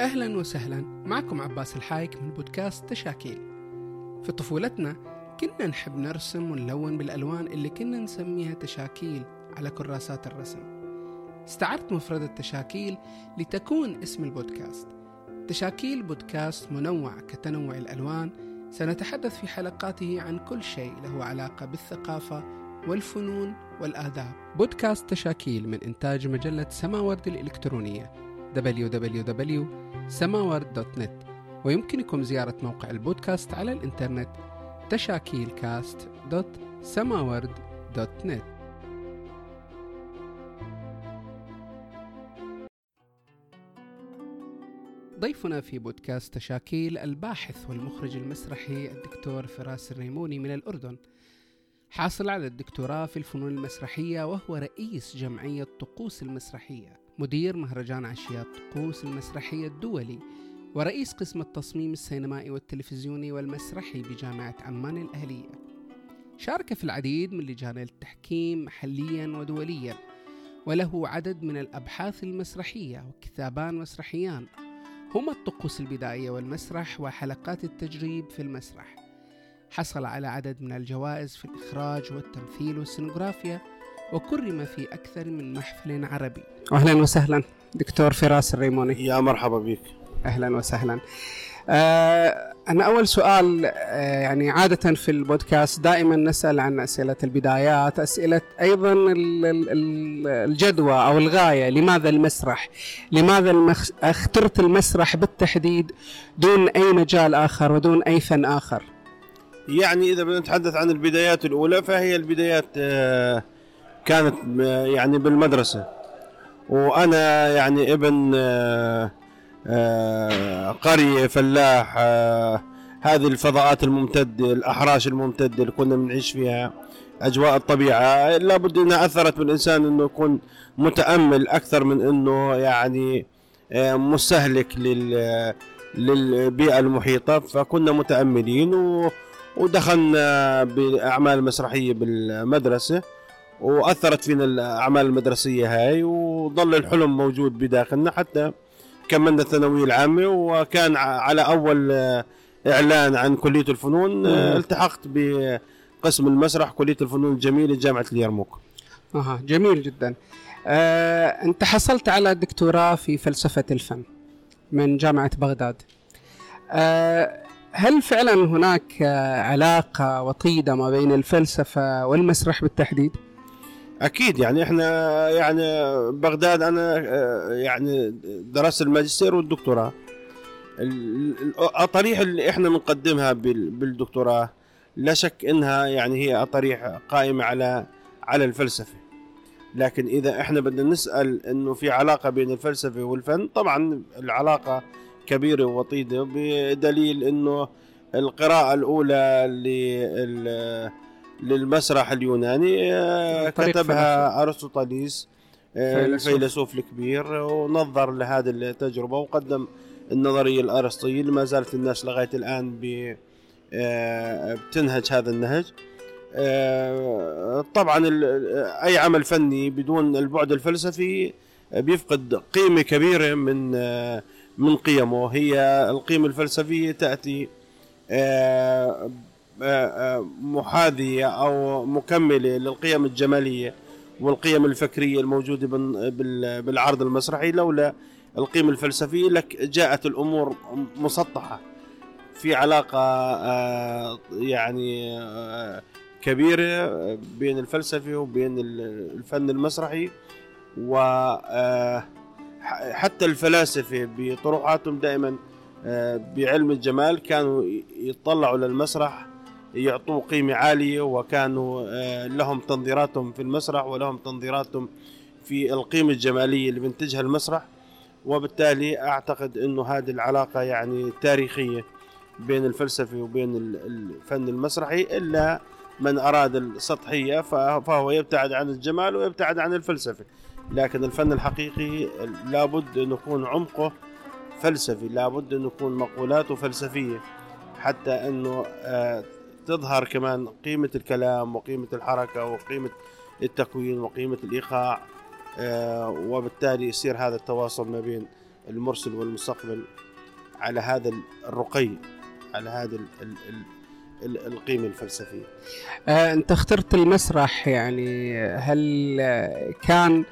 أهلا وسهلا. معكم عباس الحايك من بودكاست تشاكيل. في طفولتنا كنا نحب نرسم ونلون بالألوان اللي كنا نسميها تشاكيل على كراسات الرسم. استعرت مفردة تشاكيل لتكون اسم البودكاست. تشاكيل بودكاست منوع كتنوع الألوان. سنتحدث في حلقاته عن كل شيء له علاقة بالثقافة والفنون والآداب. بودكاست تشاكيل من إنتاج مجلة سماورد الإلكترونية. www.samaward.net ويمكنكم زيارة موقع البودكاست على الإنترنت تشاكيلكاست.samaward.net ضيفنا في بودكاست تشاكيل الباحث والمخرج المسرحي الدكتور فراس الريموني من الأردن. حاصل على الدكتوراه في الفنون المسرحية وهو رئيس جمعية طقوس المسرحية. مدير مهرجان عشيات طقوس المسرحية الدولي ورئيس قسم التصميم السينمائي والتلفزيوني والمسرحي بجامعة عمان الأهلية. شارك في العديد من لجان التحكيم محليا ودوليا وله عدد من الأبحاث المسرحية وكتابان مسرحيان. هما الطقوس البدائية والمسرح وحلقات التجريب في المسرح. حصل على عدد من الجوائز في الإخراج والتمثيل والسينوغرافيا وكرم في أكثر من محفل عربي. أهلا وسهلا. دكتور فراس الريموني. يا مرحبا بك. أهلا وسهلا. آه أنا أول سؤال آه يعني عادة في البودكاست دائما نسأل عن أسئلة البدايات أسئلة أيضا ال- ال- ال- الجدوى أو الغاية. لماذا المسرح؟ لماذا المخ... اخترت المسرح بالتحديد دون أي مجال آخر ودون أي فن آخر؟ يعني إذا بدنا نتحدث عن البدايات الأولى فهي البدايات آه، كانت يعني بالمدرسة. وأنا يعني ابن آه، آه، قريه فلاح آه، هذه الفضاءات الممتده الأحراش الممتده اللي كنا بنعيش فيها أجواء الطبيعة. لابد إنها أثرت بالإنسان إنه يكون متأمل أكثر من إنه يعني مستهلك لل للبيئة المحيطة. فكنا متأملين و ودخلنا بأعمال مسرحية بالمدرسة. وأثرت فينا الأعمال المدرسية هاي وظل الحلم موجود بداخلنا حتى كملنا الثانوية العامة وكان على أول آه، إعلان عن كلية الفنون آه،. التحقت بقسم المسرح كلية الفنون الجميلة جامعة اليرموك أها جميل جدا آه، أنت حصلت على دكتوراه في فلسفة الفن من جامعة بغداد آه، هل فعلا هناك آه، علاقة وطيدة ما بين الفلسفة والمسرح بالتحديد؟ أكيد يعني إحنا يعني بغداد أنا آه، يعني درست الماجستير والدكتوراه. ال- ال- الاطاريح اللي إحنا بنقدمها بال- بالدكتوراه لا شك إنها يعني هي اطاريح قائمة على على الفلسفة. لكن إذا إحنا بدنا نسأل إنه في علاقة بين الفلسفة والفن طبعا العلاقة كبيرة ووطيدة بدليل إنه القراءة الأولى لل للمسرح اليوناني آه، كتبها ارسطوطاليس آه، فيلسوف. الفيلسوف الكبير ونظر لهذه التجربة وقدم النظرية الارسطيه اللي ما زالت الناس لغاية الآن ب آه، بتنهج هذا النهج. طبعا أي عمل فني بدون البعد الفلسفي بيفقد قيمة كبيرة من من قيمه. هي القيمة الفلسفية تأتي آه، آه، محاذية أو مكملة للقيم الجمالية والقيم بال- بال- بالعرض المسرحي لولا القيمه الفلسفية لك جاءت الأمور مسطحة في علاقة آه، يعني كبيرة بين الفلسفة وبين ال- الفن المسرحي و حتى الفلاسفة بطروحاتهم دائما بعلم الجمال كانوا ي- يتطلعوا للمسرح يعطوه قيمة عالية وكانوا آه، لهم تنظيراتهم في المسرح ولهم تنظيراتهم في القيمة الجمالية اللي بينتجها المسرح. وبالتالي أعتقد أنه هذه العلاقة يعني تاريخية بين الفلسفة وبين ال- الفن المسرحي إلا من أراد السطحية فهو يبتعد عن الجمال ويبتعد عن الفلسفة. لكن الفن الحقيقي لابد أن يكون عمقه فلسفي لابد أن يكون مقولاته فلسفية حتى أنه آه، تظهر كمان قيمة الكلام وقيمة الحركة وقيمة التكوين وقيمة الإيقاع آه، وبالتالي يصير هذا التواصل ما بين المرسل والمستقبل على هذا الرقي على هذا ال ال ال القيمة الفلسفية. آه، أنت اخترت المسرح يعني هل كان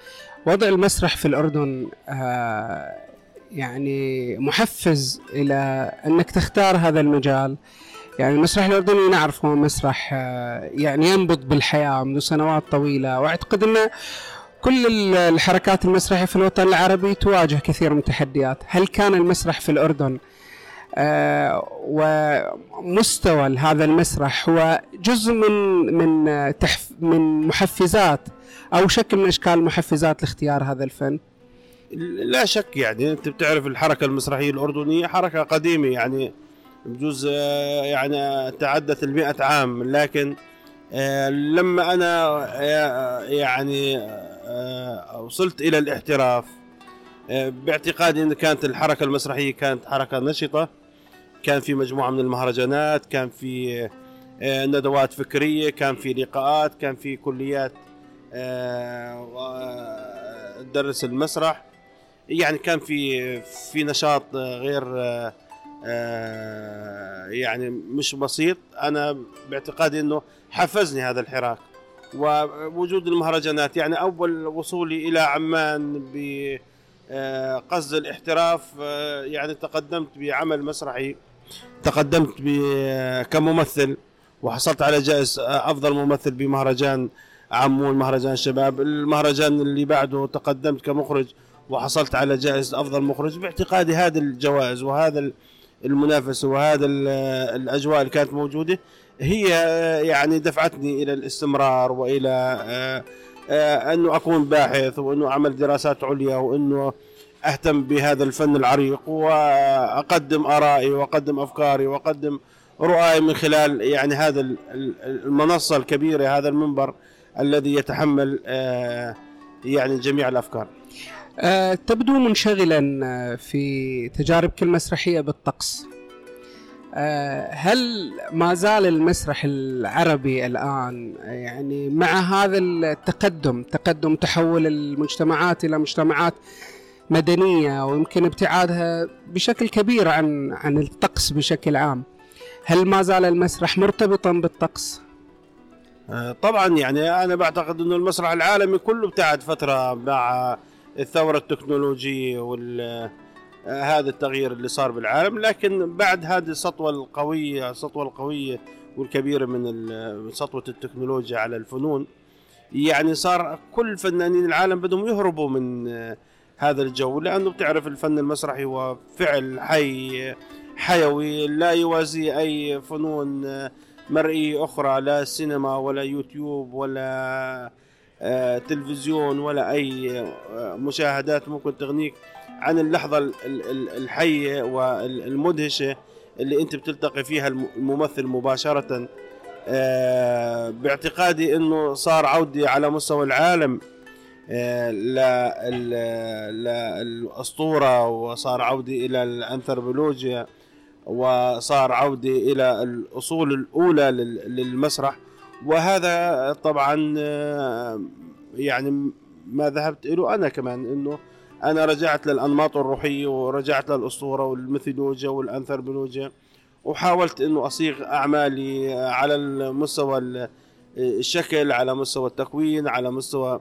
وضع المسرح في الأردن آه، يعني محفز إلى أنك تختار هذا المجال؟ يعني المسرح الأردني نعرف هو مسرح آه، يعني ينبض بالحياة منذ سنوات طويلة وأعتقد أنه كل الحركات المسرحية في الوطن العربي تواجه كثير من التحديات هل كان المسرح في الأردن آه، ومستوى هذا المسرح هو جزء من من من محفزات أو شكل من أشكال محفزات لاختيار هذا الفن؟ لا شك يعني أنت بتعرف الحركة المسرحية الأردنية حركة قديمة يعني. بجوز آه، يعني تعدت المئة عام لكن آه، لما أنا يعني وصلت إلى الاحتراف باعتقادي إن كانت الحركة المسرحية كانت حركة نشطة كان في مجموعة من المهرجانات كان في آه، ندوات فكرية كان في لقاءات كان في كليات تدرس آه، المسرح. يعني كان في في نشاط غير آه، يعني مش بسيط. أنا باعتقادي إنه حفزني هذا الحراك. ووجود المهرجانات يعني أول وصولي إلى عمان بقصد الاحتراف يعني تقدمت بعمل مسرحي تقدمت كممثل وحصلت على جائزة أفضل ممثل بمهرجان عمون مهرجان الشباب المهرجان اللي بعده تقدمت كمخرج وحصلت على جائزة أفضل مخرج. باعتقادي هذه الجوائز وهذا المنافسة وهذا الأجواء اللي كانت موجودة هي يعني دفعتني إلى الاستمرار وإلى آه، آه، أنه أكون باحث وأنه أعمل دراسات عليا وأنه أهتم بهذا الفن العريق وأقدم آرائي وأقدم أفكاري وأقدم رؤاي من خلال يعني هذا المنصة الكبيرة هذا المنبر الذي يتحمل آه، يعني جميع الأفكار. أه تبدو منشغلا آه، في تجاربك المسرحيه بالطقس. أه هل ما زال المسرح العربي الآن يعني مع هذا التقدم تقدم تحول المجتمعات إلى مجتمعات مدنية ويمكن ابتعادها بشكل كبير عن عن الطقس بشكل عام. هل ما زال المسرح مرتبطا بالطقس؟ آه، طبعا يعني أنا بعتقد إنه المسرح العالمي كله ابتعد فترة مع الثورة التكنولوجية وال آه، هذا التغيير اللي صار بالعالم لكن بعد هذه السطوة القوية السطوة القوية والكبيرة من سطوة التكنولوجيا على الفنون يعني صار كل فنانين العالم بدهم يهربوا من آه، هذا الجو لأنه بتعرف الفن المسرحي هو فعل حي حيوي لا يوازي أي فنون مرئية أخرى لا سينما ولا يوتيوب ولا آه، تلفزيون ولا أي آه، مشاهدات ممكن تغنيك عن اللحظة الحية والمدهشه اللي أنت بتلتقي فيها الممثل مباشرة. آه، باعتقادي إنه صار عودي على مستوى العالم للأسطورة وصار عودي إلى الأنثروبولوجيا وصار عودي إلى الأصول الأولى للمسرح. وهذا طبعا يعني ما ذهبت له أنا كمان أنه أنا رجعت للأنماط الروحية ورجعت للأسطورة والميثولوجيا والأنثروبولوجيا وحاولت أنه أصيغ أعمالي على المستوى الشكل على مستوى التكوين على مستوى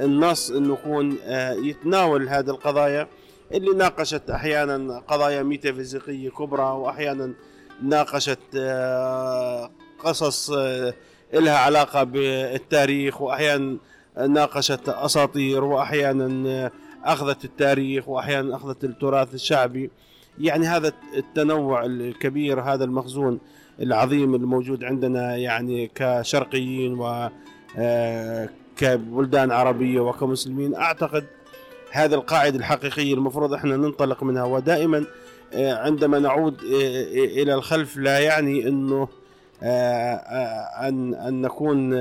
النص إنه يكون آه، يتناول هذه القضايا اللي ناقشت أحيانا قضايا ميتافيزيقية كبرى واحيانا ناقشت آه، قصص آه، لها علاقة بالتاريخ واحيانا ناقشت أساطير واحيانا أخذت التاريخ واحيانا أخذت التراث الشعبي. يعني هذا التنوع الكبير هذا المخزون العظيم الموجود عندنا يعني كشرقيين و كبلدان عربية وكمسلمين أعتقد هذا القاعدة الحقيقية المفروض إحنا ننطلق منها. ودائما آه، عندما نعود آه، آه، إلى الخلف لا يعني أنه أن أن نكون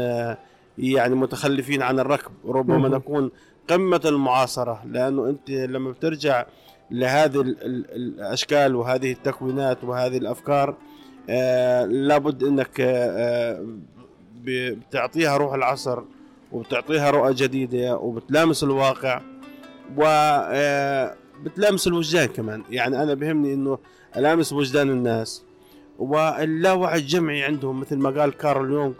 يعني متخلفين عن الركب ربما نكون قمة المعاصرة لأنه أنت لما بترجع لهذه الأشكال وهذه التكوينات وهذه الأفكار لابد أنك بتعطيها روح العصر وبتعطيها رؤى جديدة وبتلامس الواقع و آه، بتلامس الوجدان كمان. يعني أنا بهمني إنه ألامس وجدان الناس. واللاوعي الجمعي عندهم مثل ما قال كارل يونغ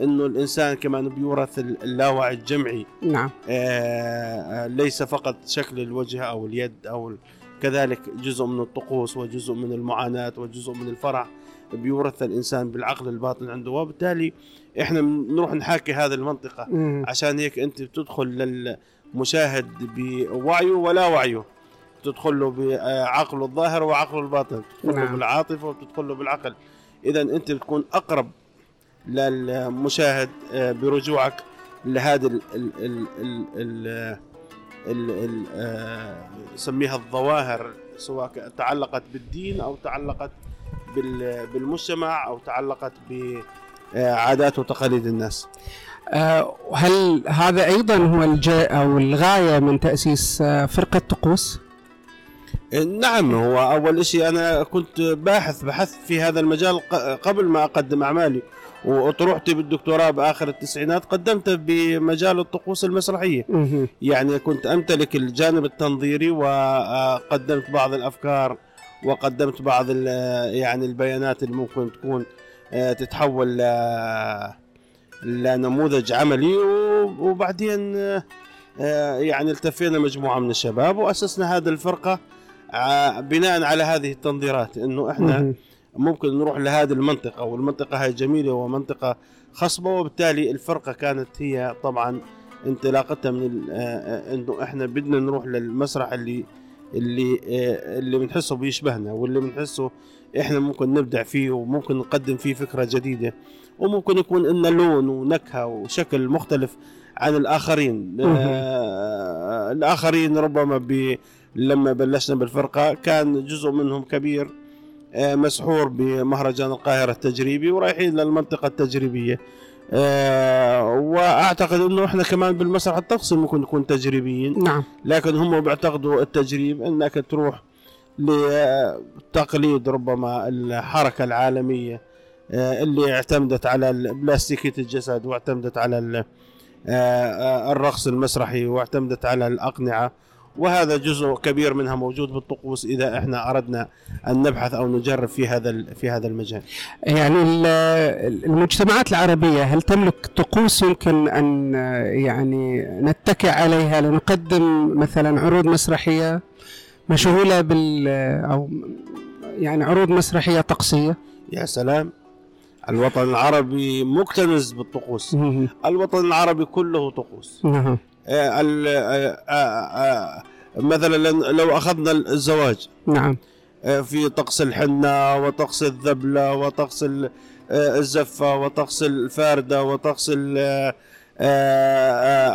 إنه الإنسان كمان بيورث اللاوعي الجمعي. نعم. آه ليس فقط شكل الوجه أو اليد أو كذلك جزء من الطقوس وجزء من المعاناة وجزء من الفرح بيورث الإنسان بالعقل الباطن عنده. وبالتالي إحنا بنروح نحاكي هذه المنطقة مم. عشان هيك أنت بتدخل للمشاهد بوعيه ولا وعيه. تدخل له بعقله الظاهر وعقله الباطن تدخل له نعم. بالعاطفة وتدخل له بالعقل اذا أنت بتكون أقرب للمشاهد آه، برجوعك لهذه ال ال ال ال ال ال ال آه، نسميها الظواهر سواء تعلقت بالدين أو تعلقت بال- بالمجتمع أو تعلقت بعادات وتقاليد الناس آه، هل هذا أيضا هو الجاء أو الغاية من تأسيس فرقة طقوس؟ نعم هو أول شيء أنا كنت باحث بحثت في هذا المجال قبل ما أقدم أعمالي واطروحتي بالدكتوراه بآخر التسعينات قدمت بمجال الطقوس المسرحية مهم. يعني كنت أمتلك الجانب التنظيري وقدمت بعض الأفكار وقدمت بعض يعني البيانات اللي ممكن تكون آه، تتحول ل- لنموذج عملي وبعدين آه، يعني التفينا مجموعة من الشباب وأسسنا هذه الفرقة ع- بناء على هذه التنظيرات إنه إحنا. ممكن نروح لهذه المنطقة والمنطقة هاي جميلة ومنطقة خصبة وبالتالي الفرقة كانت هي طبعا انطلاقتها من آه، آه، إنه إحنا بدنا نروح للمسرح اللي اللي آه، اللي بنحسه بيشبهنا واللي بنحسه إحنا ممكن نبدع فيه وممكن نقدم فيه فكرة جديدة وممكن يكون لنا لون ونكهة وشكل مختلف عن الآخرين آه، الآخرين ربما ب لما بلشنا بالفرقة كان جزء منهم كبير آه، مسحور بمهرجان القاهرة التجريبي ورايحين للمنطقة التجريبية. آه، وأعتقد إنه إحنا كمان بالمسرح الطقسي ممكن نكون تجريبيين. نعم. لكن هم بيعتقدوا التجريب إنك تروح لتقليد ربما الحركة العالمية آه، اللي اعتمدت على بلاستيكية الجسد واعتمدت على ال- الرقص المسرحي واعتمدت على الأقنعة. وهذا جزء كبير منها موجود بالطقوس إذا إحنا أردنا أن نبحث أو نجرب في هذا في هذا المجال. يعني ال- المجتمعات العربية هل تملك طقوس يمكن آه، يعني نتكئ عليها لنقدم مثلا عروض مسرحية مشغولة بال أو يعني عروض مسرحية طقسية؟ يا سلام. الوطن العربي مكتنز بالطقوس. الوطن العربي كله طقوس. آه، آه، آه، مثلا لو أخذنا الزواج نعم. في طقس الحنة وطقس الذبلة وطقس ال- الزفة وطقس الفاردة وطقس ال-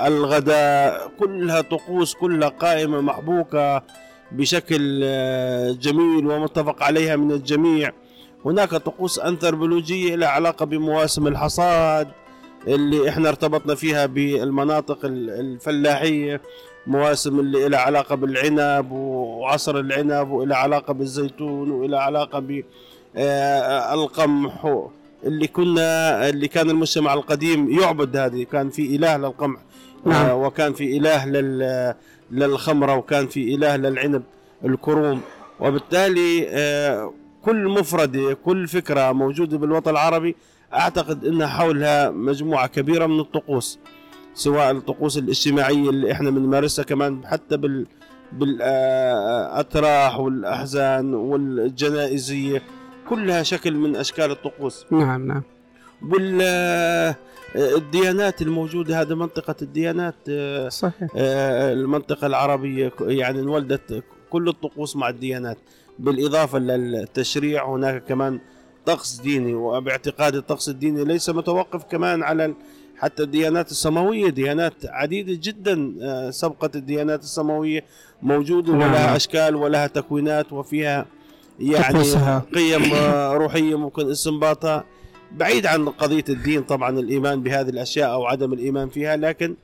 الغداء كلها طقوس كلها قائمة محبوكة بشكل جميل ومتفق عليها من الجميع. هناك طقوس أنثروبولوجية لها علاقة بمواسم الحصاد. اللي إحنا ارتبطنا فيها بالمناطق ال- الفلاحية مواسم اللي لها علاقة بالعنب وعصر العنب والى علاقة بالزيتون والى علاقة بالقمح اللي كنا اللي كان المجتمع القديم يعبد هذه كان في إله للقمح نعم. آه، وكان في إله لل للخمرة وكان في إله للعنب الكروم وبالتالي آه، كل مفردة كل فكرة موجودة بالوطن العربي أعتقد أنها حولها مجموعة كبيرة من الطقوس سواء الطقوس الاجتماعية اللي إحنا بنمارسها كمان حتى بال بالأتراح والأحزان والجنائزية كلها شكل من أشكال الطقوس. نعم نعم. والديانات الموجودة هذه منطقة الديانات صحيح. آه، المنطقة العربية يعني انولدت كل الطقوس مع الديانات بالإضافة للتشريع هناك كمان طقس ديني وباعتقاد الطقس الديني ليس متوقف كمان على حتى الديانات السماوية ديانات عديدة جدا آه، سبقت الديانات السماوية موجودة نعم. ولها أشكال ولها تكوينات وفيها يعني. قيم آه، روحية ممكن استنباطها بعيد عن قضية الدين طبعا الإيمان بهذه الأشياء أو عدم الإيمان فيها لكن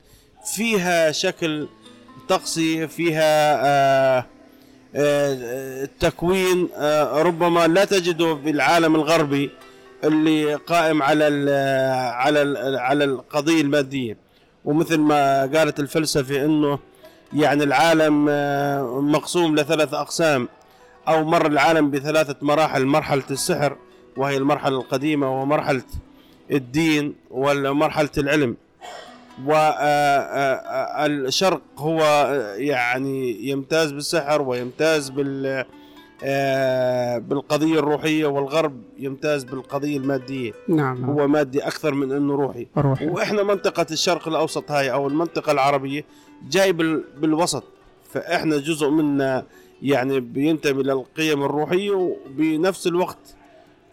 فيها شكل طقسي فيها آه، تكوين آه، ربما لا تجده بالعالم الغربي اللي قائم على على على القضية المادية. ومثل ما قالت الفلسفة إنه يعني العالم آه، مقسوم لثلاث أقسام. أو مر العالم بثلاثة مراحل مرحلة السحر وهي المرحلة القديمة ومرحلة الدين ومرحلة العلم. والشرق هو يعني يمتاز بالسحر ويمتاز بال بالقضية الروحية والغرب يمتاز بالقضية المادية. نعم هو مادي أكثر من أنه روحي. روحي. وإحنا منطقة الشرق الأوسط هاي أو المنطقة العربية جاي بال- بالوسط. فإحنا جزء منا يعني بينتمي للقيم الروحية وبنفس الوقت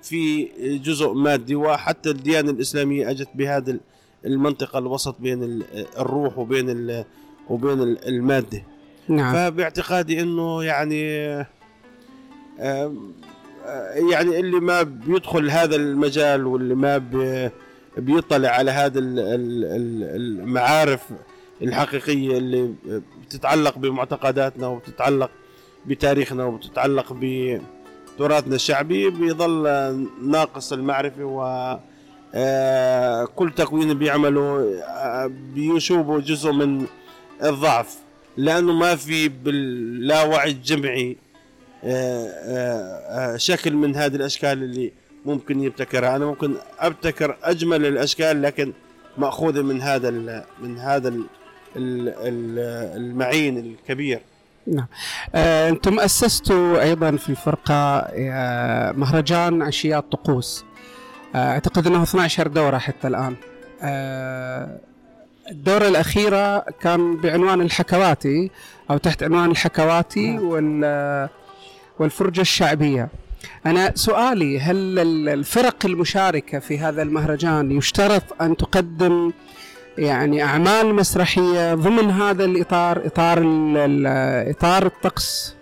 في جزء مادي. وحتى الديانة الإسلامية أجت بهذا المنطقة الوسط بين ال- الروح وبين وبين ال- المادة. نعم. فباعتقادي إنه يعني يعني اللي ما بيدخل هذا المجال واللي ما بي- بيطلع على هذا ال- ال- ال- المعارف الحقيقية اللي بتتعلق بمعتقداتنا وبتتعلق بتاريخنا وبتتعلق بتراثنا الشعبي بيظل ناقص المعرفة و كل تكوين بيعمله آه، بيشوبه جزء من الضعف لأنه ما في باللاوعي الجمعي آه، آه، آه، شكل من هذه الأشكال اللي ممكن يبتكرها. أنا ممكن أبتكر أجمل الأشكال لكن مأخوذة من هذا ال من هذا ال ال ال المعين الكبير. آه، أنتم أسستوا أيضا في الفرقة آه، مهرجان عشيات طقوس آه، أعتقد إنه 12 دورة حتى الآن. آه، الدورة الأخيرة كان بعنوان الحكواتي أو تحت عنوان الحكواتي نعم. وال والفرجة الشعبية. أنا سؤالي هل ال- الفرق المشاركة في هذا المهرجان يشترط أن تقدم يعني أعمال مسرحية ضمن هذا الإطار إطار إطار الطقس؟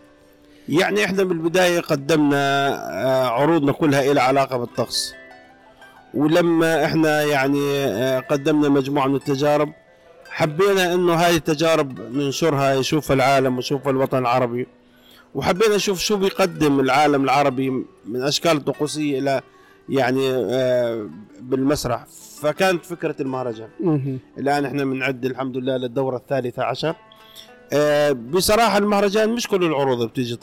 يعني إحنا بالبداية قدمنا آه، عروضنا كلها إلى علاقة بالطقس. ولما إحنا يعني آه، قدمنا مجموعة من التجارب حبينا إنه هذه التجارب ننشرها يشوفها العالم ويشوفها الوطن العربي. وحبينا نشوف شو بيقدم العالم العربي من أشكال طقوسية إلى يعني آه، بالمسرح. فكانت فكرة المهرجان. الآن إحنا بنعد الحمد لله للدورة الثالثة عشر. آه، بصراحة المهرجان مش كل العروض بتيجي.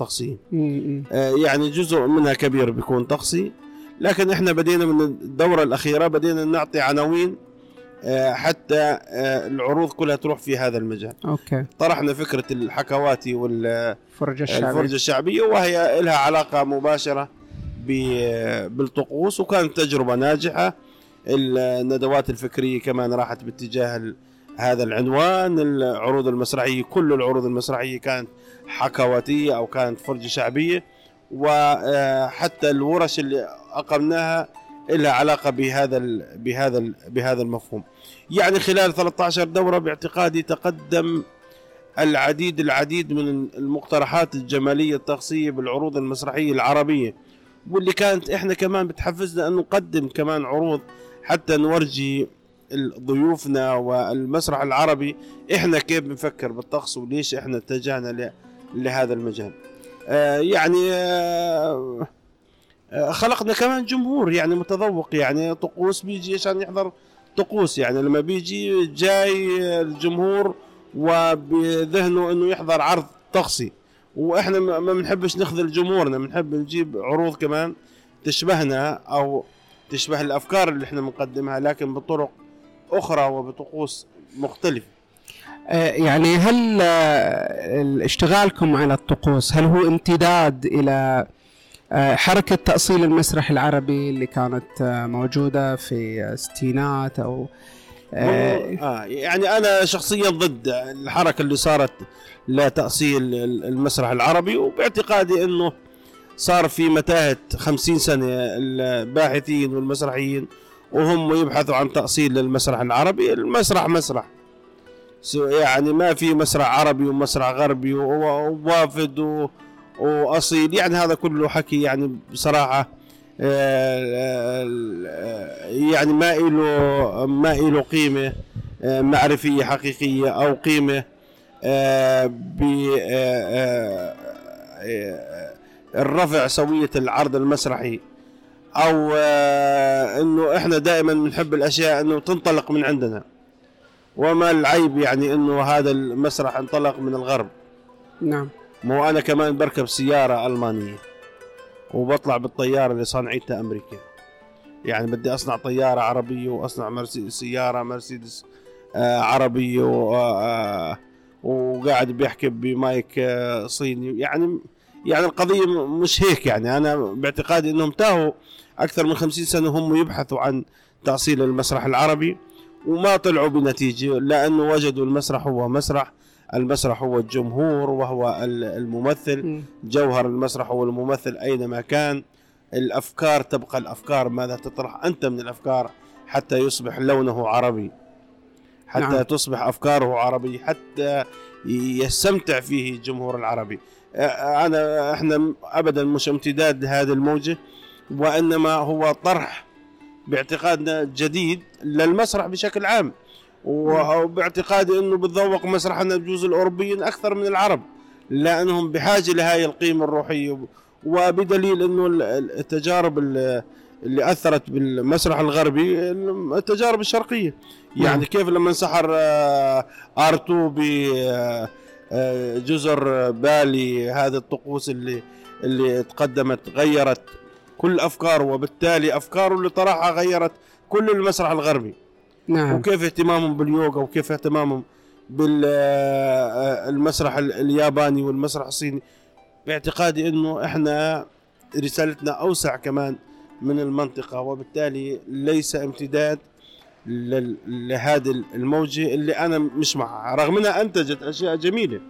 آه، يعني جزء منها كبير بيكون طقسي لكن إحنا بدينا من الدورة الأخيرة بدينا نعطي عناوين آه، حتى آه، العروض كلها تروح في هذا المجال. أوكي. طرحنا فكرة الحكواتي والفرجة فرجة الشعبية. الشعبية وهي لها علاقة مباشرة بالطقوس وكانت تجربة ناجحة. الندوات الفكرية كمان راحت باتجاه هذا العنوان. العروض المسرحية كل العروض المسرحية كانت حكواتية أو كانت فرجة شعبية. وحتى الورش اللي أقمناها لها علاقة بهذا ال بهذا ال بهذا المفهوم. يعني خلال 13 دورة باعتقادي تقدم العديد العديد من المقترحات الجمالية الطقسية بالعروض المسرحية العربية واللي كانت إحنا كمان بتحفزنا أن نقدم كمان عروض حتى نورجي ضيوفنا والمسرح العربي. إحنا كيف بنفكر بالطقس وليش إحنا اتجهنا لهذا المجال؟ آه يعني آه، خلقنا كمان جمهور يعني متذوق يعني طقوس بيجي عشان يحضر طقوس يعني لما بيجي جاي الجمهور وبذهنه إنه يحضر عرض طقسي. وإحنا ما بنحبش نخذل جمهورنا بنحب نجيب عروض كمان تشبهنا أو تشبه الأفكار اللي إحنا بنقدمها لكن بطرق أخرى وبطقوس مختلفة. آه، يعني هل آه، اشتغالكم على الطقوس هل هو امتداد إلى حركة تأصيل المسرح العربي اللي كانت آه، موجودة في الستينات أو آه، آه يعني أنا شخصيا ضد الحركة اللي صارت لتأصيل المسرح العربي وباعتقادي إنه صار في متاهة خمسين سنة الباحثين والمسرحيين وهم يبحثوا عن تأصيل للمسرح العربي. المسرح مسرح. يعني ما في مسرح عربي ومسرح غربي ووافد و- وأصيل. يعني هذا كله حكي يعني بصراحة آه، آه، يعني ما له ما له قيمة آه، معرفية حقيقية أو قيمة ب الرفع سوية العرض المسرحي. أو إنه إحنا دائما بنحب الأشياء إنه تنطلق من عندنا. وما العيب يعني إنه هذا المسرح انطلق من الغرب. نعم. مو أنا كمان بركب سيارة ألمانية وبطلع بالطيارة اللي صنعتها أمريكا. يعني بدي أصنع طيارة عربية وأصنع مرسيدس سيارة مرسيدس آه عربية آه وقاعد بيحكي بمايك آه صيني. يعني يعني القضية مش هيك يعني. أنا باعتقادي إنهم تاهوا أكثر من خمسين سنة هم يبحثوا عن تأصيل المسرح العربي وما طلعوا بنتيجة لأنه وجدوا المسرح هو مسرح المسرح هو الجمهور وهو الممثل. جوهر المسرح هو الممثل أينما كان. الأفكار تبقى الأفكار ماذا تطرح أنت من الأفكار حتى يصبح لونه عربي حتى نعم. تصبح أفكاره عربي حتى يستمتع فيه الجمهور العربي. انا إحنا ابدا مش امتداد لهذه الموجة وإنما هو طرح باعتقادنا جديد للمسرح بشكل عام. وباعتقادي إنه بتذوق مسرحنا بجوز الأوروبيين أكثر من العرب لأنهم بحاجة لهذه القيمة الروحية وبدليل إنه التجارب اللي أثرت بالمسرح الغربي التجارب الشرقية يعني نعم. كيف لما انسحر آه، ارتو بجزر آه، بالي هذه الطقوس اللي اللي تقدمت غيرت كل افكاره وبالتالي افكاره اللي طرحها غيرت كل المسرح الغربي نعم. وكيف اهتمامهم باليوغا وكيف اهتمامهم بالمسرح الياباني والمسرح الصيني. باعتقادي إنه إحنا رسالتنا أوسع كمان من المنطقة وبالتالي ليس امتداد لهذه الموجة اللي أنا مش معها. رغم إنها أنتجت أشياء جميلة.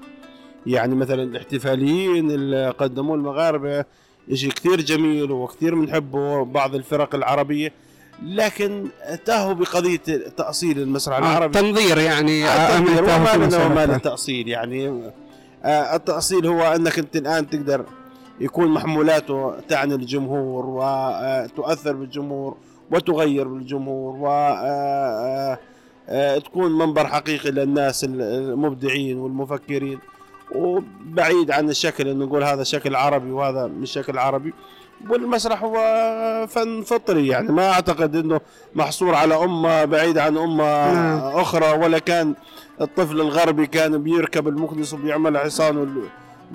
يعني مثلا الاحتفاليين اللي قدموه المغاربة شيء كثير جميل وكثير بنحبه بعض الفرق العربية. لكن تاهوا بقضية تأصيل المسرح آه العربي. تنظير يعني آه تنظير وما لنا وما التاصيل يعني. آه التأصيل هو أنك أنت الآن تقدر يكون محمولاته تعني الجمهور وتؤثر بالجمهور وتغير بالجمهور و تكون منبر حقيقي للناس المبدعين والمفكرين. وبعيد عن الشكل انه نقول هذا شكل عربي وهذا مش شكل عربي. والمسرح هو فن فطري يعني ما أعتقد إنه محصور على أمة بعيد عن أمة نعم. أخرى ولا كان الطفل الغربي كان بيركب المكنس وبيعمل حصان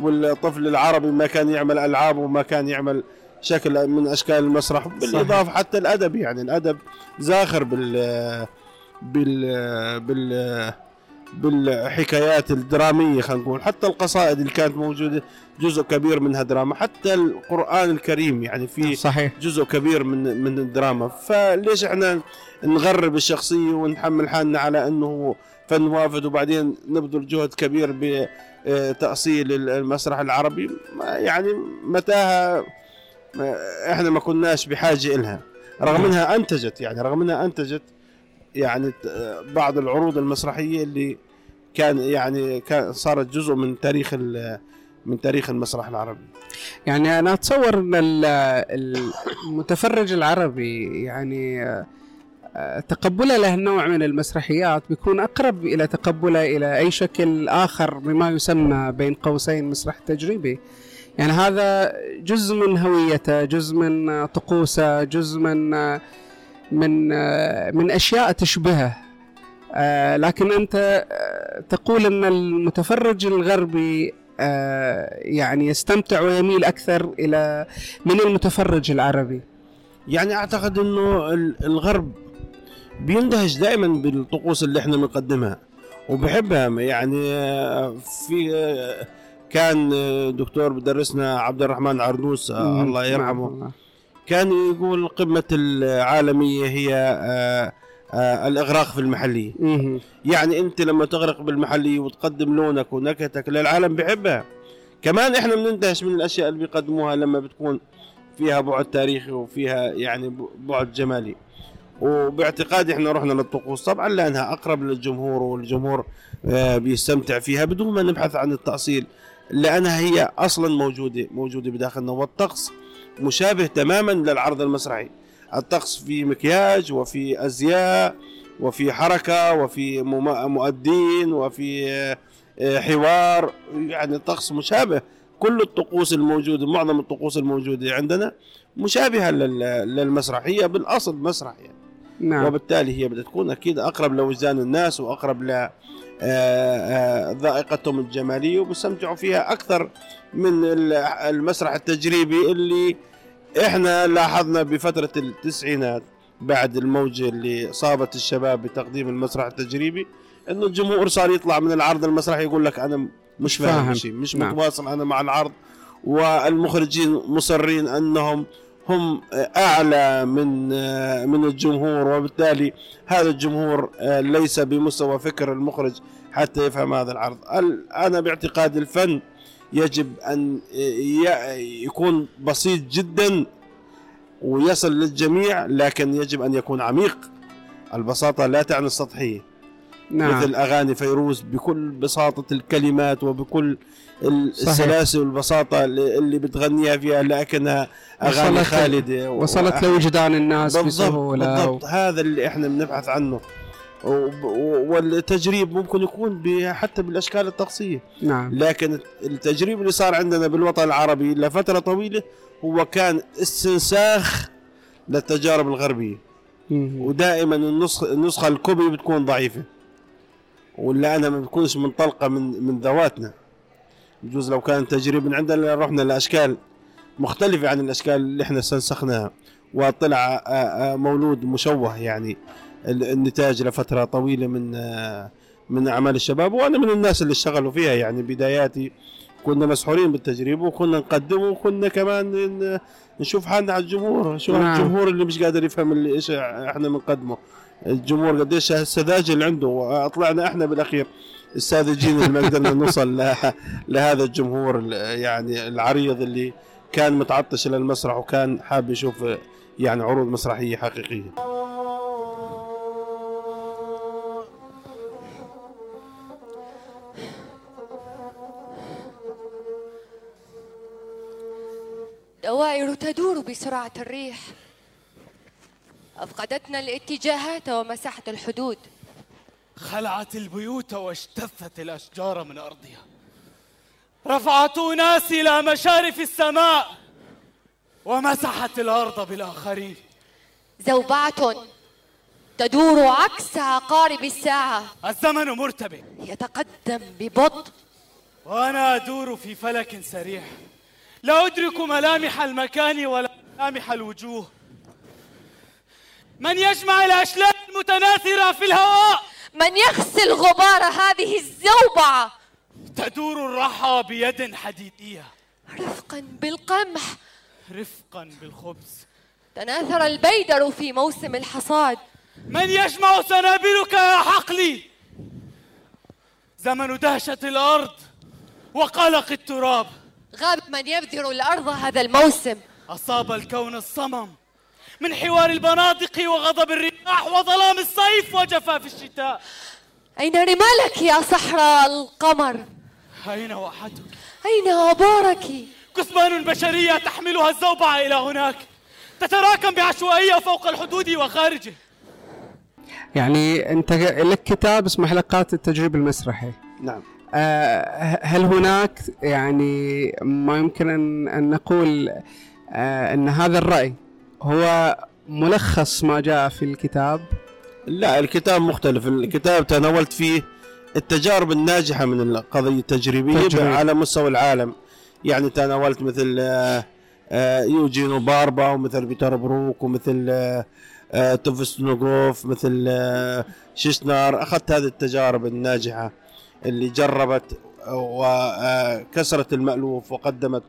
والطفل العربي ما كان يعمل ألعاب وما كان يعمل شكل من أشكال المسرح بالإضافة حتى الأدب يعني الأدب زاخر بال بال بال بالحكايات الدرامية خلينا نقول. حتى القصائد اللي كانت موجودة جزء كبير منها دراما. حتى القرآن الكريم يعني في صحيح. جزء كبير من من الدراما. فليش إحنا نغرب الشخصية ونحمل حالنا على إنه فن وافد وبعدين نبذل جهد كبير بتأصيل المسرح العربي؟ يعني متاهة إحنا ما كناش بحاجة إلها. رغم إنها أنتجت يعني رغم إنها أنتجت يعني بعض العروض المسرحية اللي كان يعني كان صارت جزء من تاريخ من تاريخ المسرح العربي. يعني أنا أتصور إن المتفرج العربي يعني تقبله له النوع من المسرحيات بيكون أقرب إلى تقبله إلى أي شكل آخر بما يسمى بين قوسين مسرح تجريبي. يعني هذا جزء من هويته جزء من طقوسه جزء من من من أشياء تشبهه. آه، لكن أنت آه، تقول أن المتفرج الغربي آه، يعني يستمتع ويميل أكثر إلى من المتفرج العربي. يعني أعتقد إنه الغرب بيندهش دائما بالطقوس اللي إحنا بنقدمها وبحبها. يعني في كان دكتور بدرسنا عبد الرحمن عرنوس الله يرحمه. كان يقول قمة العالمية هي آه، آه، الإغراق في المحلية. يعني أنت لما تغرق بالمحلية وتقدم لونك ونكهتك للعالم بحبها. كمان إحنا بنندهش من الأشياء اللي بيقدموها لما بتكون فيها بعد تاريخي وفيها يعني بعد جمالي. وباعتقادي إحنا رحنا للطقوس. طبعا لأنها أقرب للجمهور والجمهور آه، بيستمتع فيها بدون ما نبحث عن التأصيل لأنها هي أصلا موجودة موجودة بداخلنا. والطقس مشابه تماما للعرض المسرحي الطقس في مكياج وفي أزياء وفي حركة وفي مؤدين وفي آه، حوار. يعني الطقس مشابه. كل الطقوس الموجودة معظم الطقوس الموجودة عندنا مشابهة للمسرحية بالأصل مسرح يعني نعم. وبالتالي هي بدها تكون أكيد أقرب لوجدان الناس وأقرب ل آه، آه، ذائقتهم الجمالية وبيستمتعوا فيها أكثر من ال- المسرح التجريبي اللي إحنا لاحظنا بفترة التسعينات بعد الموجة اللي صابت الشباب بتقديم المسرح التجريبي إنه الجمهور صار يطلع من العرض المسرحي يقول لك أنا مش فاهم فاهم. شيء مش نعم. متواصل أنا مع العرض والمخرجين مصرين أنهم هم أعلى من من الجمهور وبالتالي هذا الجمهور ليس بمستوى فكر المخرج حتى يفهم هذا العرض ال- أنا باعتقاد الفن يجب أن ي- يكون بسيط جدا ويصل للجميع لكن يجب أن يكون عميق. البساطة لا تعني السطحية. نعم. مثل أغاني فيروز بكل بساطة الكلمات وبكل ال- صحيح. السلاسه والبساطة اللي بتغنيها فيها لكنها أغاني وصلت- خالدة. وصلت لوجدان الناس بالضبط بسهولة. بالضبط. هذا اللي إحنا بنبحث عنه. و- والتجريب ممكن يكون حتى بالأشكال الطقسية. نعم. لكن التجريب اللي صار عندنا بالوطن العربي لفترة طويلة هو كان استنساخ للتجارب الغربية. مم. ودائما النسخه النسخة الكوبي بتكون ضعيفة. ولا أنا ما بتكونش منطلقة من من ذواتنا. بجوز لو كان تجريب من عندنا رحنا لأشكال مختلفة عن الأشكال اللي إحنا استنسخناها. وطلع مولود مشوه يعني. النتاج لفترة طويلة من آه، من أعمال الشباب وأنا من الناس اللي اشتغلوا فيها. يعني بداياتي كنا مسحورين بالتجريب وكنا نقدمه وكنا كمان ن- نشوف حالنا على الجمهور. شو نعم. الجمهور اللي مش قادر يفهم اللي إيش إحنا بنقدمه. الجمهور قديش السذاجة اللي عنده. وطلعنا إحنا بالأخير الساذجين اللي ما قدرنا نوصل لهذا الجمهور ال- يعني العريض اللي كان متعطش للمسرح وكان حاب يشوف يعني عروض مسرحية حقيقية. دوائر تدور بسرعة الريح. أفقدتنا الاتجاهات ومساحة الحدود. خلعت البيوت واجتثت الأشجار من أرضها. رفعت أناس إلى مشارف السماء ومسحت الأرض بالآخرين. زوبعة تدور عكس عقارب الساعة. الزمن مرتبك. يتقدم ببطء. وأنا أدور في فلك سريع. لا أدرك ملامح المكان ولا ملامح الوجوه. من يجمع الأشلاء المتناثرة في الهواء؟ من يغسل غبار هذه الزوبعة؟ تدور الرحى بيد حديدية. رفقا بالقمح. رفقا بالخبز. تناثر البيدر في موسم الحصاد. من يجمع سنابلك يا حقلي؟ زمن دهشة الأرض وقلق التراب. غاب من يبذر الأرض هذا الموسم. أصاب الكون الصمم من حوار البنادق وغضب الرياح وظلام الصيف وجفاف الشتاء. أين رمالك يا صحراء القمر؟ أين وحدك؟ أين آبارك؟ كثبان بشرية تحملها الزوبعة إلى هناك. تتراكم بعشوائية فوق الحدود وخارجه. يعني أنت لك كتاب اسمه حلقات التجريب المسرحي. نعم. هل هناك يعني ما يمكن ان أن نقول آه، أن هذا الرأي هو ملخص ما جاء في الكتاب؟ لا الكتاب مختلف. الكتاب تناولت فيه التجارب الناجحة من القضية التجريبية تجريب. على مستوى العالم. يعني تناولت مثل آه، آه، يوجينو باربا ومثل بيتر بروك ومثل آه، آه، توفستنوغوف مثل آه، شيشنار. أخذت هذه التجارب الناجحة. اللي جربت وكسرت المألوف وقدمت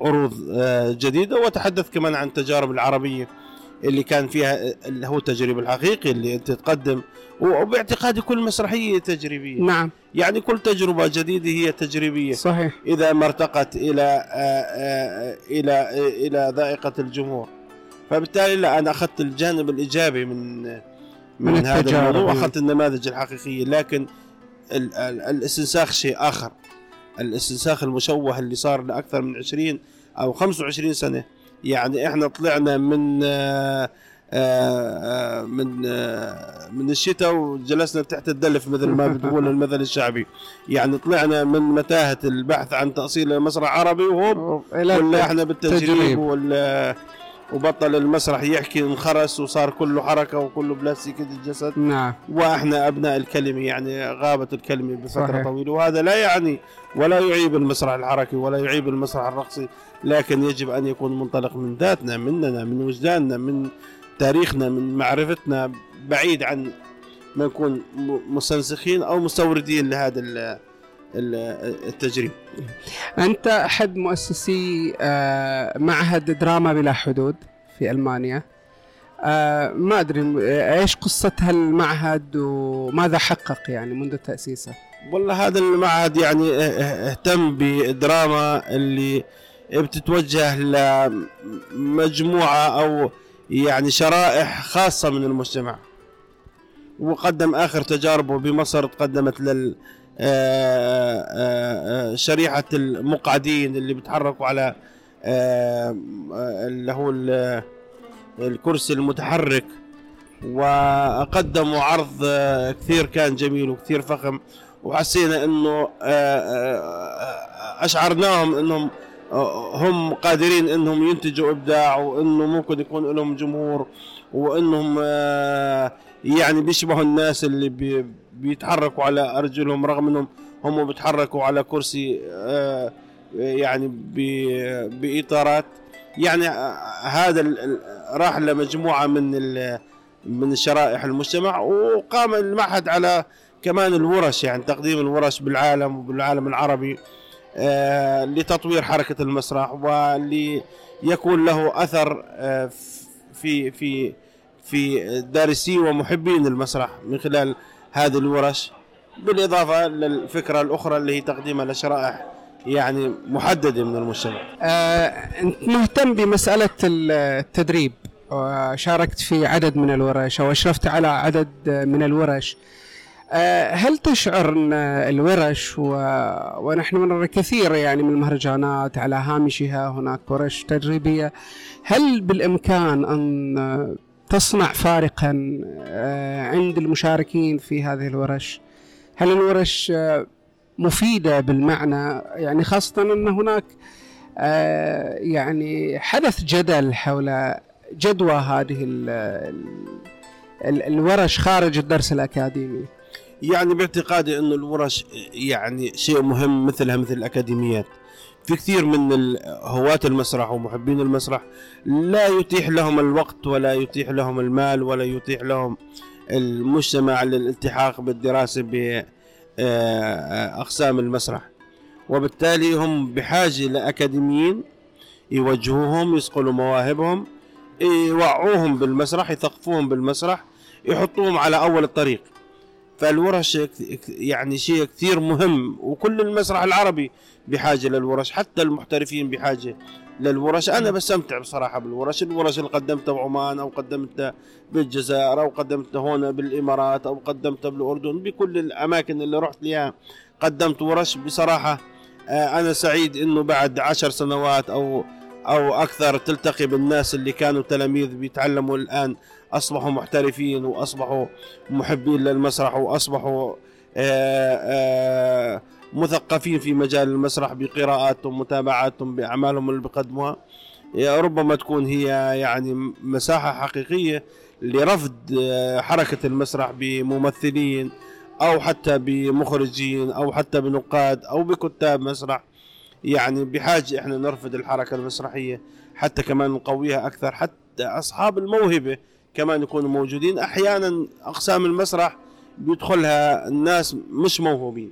عروض آه، جديدة. وتحدث كمان عن التجارب العربية اللي كان فيها اللي هو التجريب الحقيقي اللي أنت تقدم وباعتقادي كل مسرحية تجريبية. نعم. يعني كل تجربة جديدة هي تجريبية. صحيح. إذا ما ارتقت إلى آه، آه، إلى آه، إلى ذائقة الجمهور. فبالتالي لا أنا أخذت الجانب الإيجابي من من, من هذا الموضوع. وأخذت النماذج الحقيقية. لكن ال- ال- الاستنساخ شيء آخر. الاستنساخ المشوه اللي صار لأكثر من 20 أو 25 سنة. يعني إحنا طلعنا من آه، آه، من آه، من الشتاء وجلسنا تحت الدلف مثل ما بتقول المثل الشعبي. يعني طلعنا من متاهة البحث عن تأصيل مسرح عربي وهوب ولا إحنا بالتجريب. ولا وبطل المسرح يحكي انخرس وصار كله حركة وكله بلاستيك الجسد. نعم. وإحنا أبناء الكلمة يعني غابت الكلمة بفترة صحيح. طويلة. وهذا لا يعني ولا يعيب المسرح الحركي ولا يعيب المسرح الرقصي لكن يجب أن يكون منطلق من ذاتنا مننا من وجداننا من تاريخنا من معرفتنا بعيد عن ما نكون مستنسخين أو مستوردين لهذا التجريب. أنت أحد مؤسسي آه، معهد دراما بلا حدود في ألمانيا. آه، ما أدري آه، إيش قصة هالمعهد وماذا حقق يعني منذ تأسيسه؟ والله هذا المعهد يعني اه- اهتم بالدراما اللي بتتوجه لمجموعة أو يعني شرائح خاصة من المجتمع. وقدم آخر تجاربه بمصر تقدمت لل اه- اه- آه شريحة المقعدين اللي بيتحركوا على اللي هو ال- الكرسي المتحرك. وقدموا عرض كثير كان جميل وكثير فخم. وحسينا إنه آه، آه، أشعرناهم إنهم آه، هم قادرين إنهم ينتجوا إبداع وإنه ممكن يكون لهم جمهور وإنهم آه، يعني بيشبهوا الناس اللي بيتحركوا على أرجلهم رغم إنهم هم بيتحركوا على كرسي آه، يعني ب- بإطارات. يعني آه، هذا راح لمجموعة من من شرائح المجتمع وقام المعهد على كمان الورش يعني تقديم الورش بالعالم وبالعالم العربي آه، لتطوير حركة المسرح وليكون له آه، في في في دارسي ومحبين المسرح من خلال هذه الورش بالإضافة للفكرة الأخرى اللي هي تقديمها لشرائح يعني محددة من المجتمع. آه، أنت مهتم بمسألة التدريب وشاركت في عدد من الورش أو أشرفت على عدد من الورش. آه، هل تشعر أن الورش و... ونحن نرى كثير يعني من المهرجانات على هامشها هناك ورش تدريبية. هل بالإمكان أن تصنع فارقا آه، عند المشاركين في هذه الورش؟ هل الورش آه، مفيدة بالمعنى؟ يعني خاصة أن هناك آه، يعني حدث جدل حول جدوى هذه ال ال الورش خارج الدرس الأكاديمي؟ يعني باعتقادي انه الورش يعني شيء مهم مثلها مثل الأكاديميات. في كثير من هواة المسرح ومحبين المسرح لا يتيح لهم الوقت ولا يتيح لهم المال ولا يتيح لهم المجتمع للالتحاق بالدراسة بأقسام المسرح. وبالتالي هم بحاجة لأكاديميين يوجهوهم يصقلوا مواهبهم يوعوهم بالمسرح يثقفوهم بالمسرح يحطوهم على أول الطريق. فالورش يعني شيء كثير مهم وكل المسرح العربي بحاجة للورش حتى المحترفين بحاجة للورش. أنا بستمتع بصراحة بالورش الورش اللي قدمتها بعمان أو قدمتها بالجزائر أو قدمتها هنا بالإمارات أو قدمتها بالأردن بكل الأماكن اللي رحت لها قدمت ورش. بصراحة آه، أنا سعيد إنه بعد عشر سنوات أو أو أكثر تلتقي بالناس اللي كانوا تلاميذ بيتعلموا الآن أصبحوا محترفين وأصبحوا محبين للمسرح وأصبحوا آه، آه، مثقفين في مجال المسرح بقراءاتهم متابعاتهم بأعمالهم اللي بيقدموها. ربما تكون هي يعني مساحة حقيقية لرفض آه، حركة المسرح بممثلين أو حتى بمخرجين أو حتى بنقاد أو بكتاب مسرح. يعني بحاجة إحنا نرفض الحركة المسرحية حتى كمان نقويها أكثر حتى أصحاب الموهبة كمان يكونوا موجودين. أحيانا أقسام المسرح بيدخلها الناس مش موهوبين.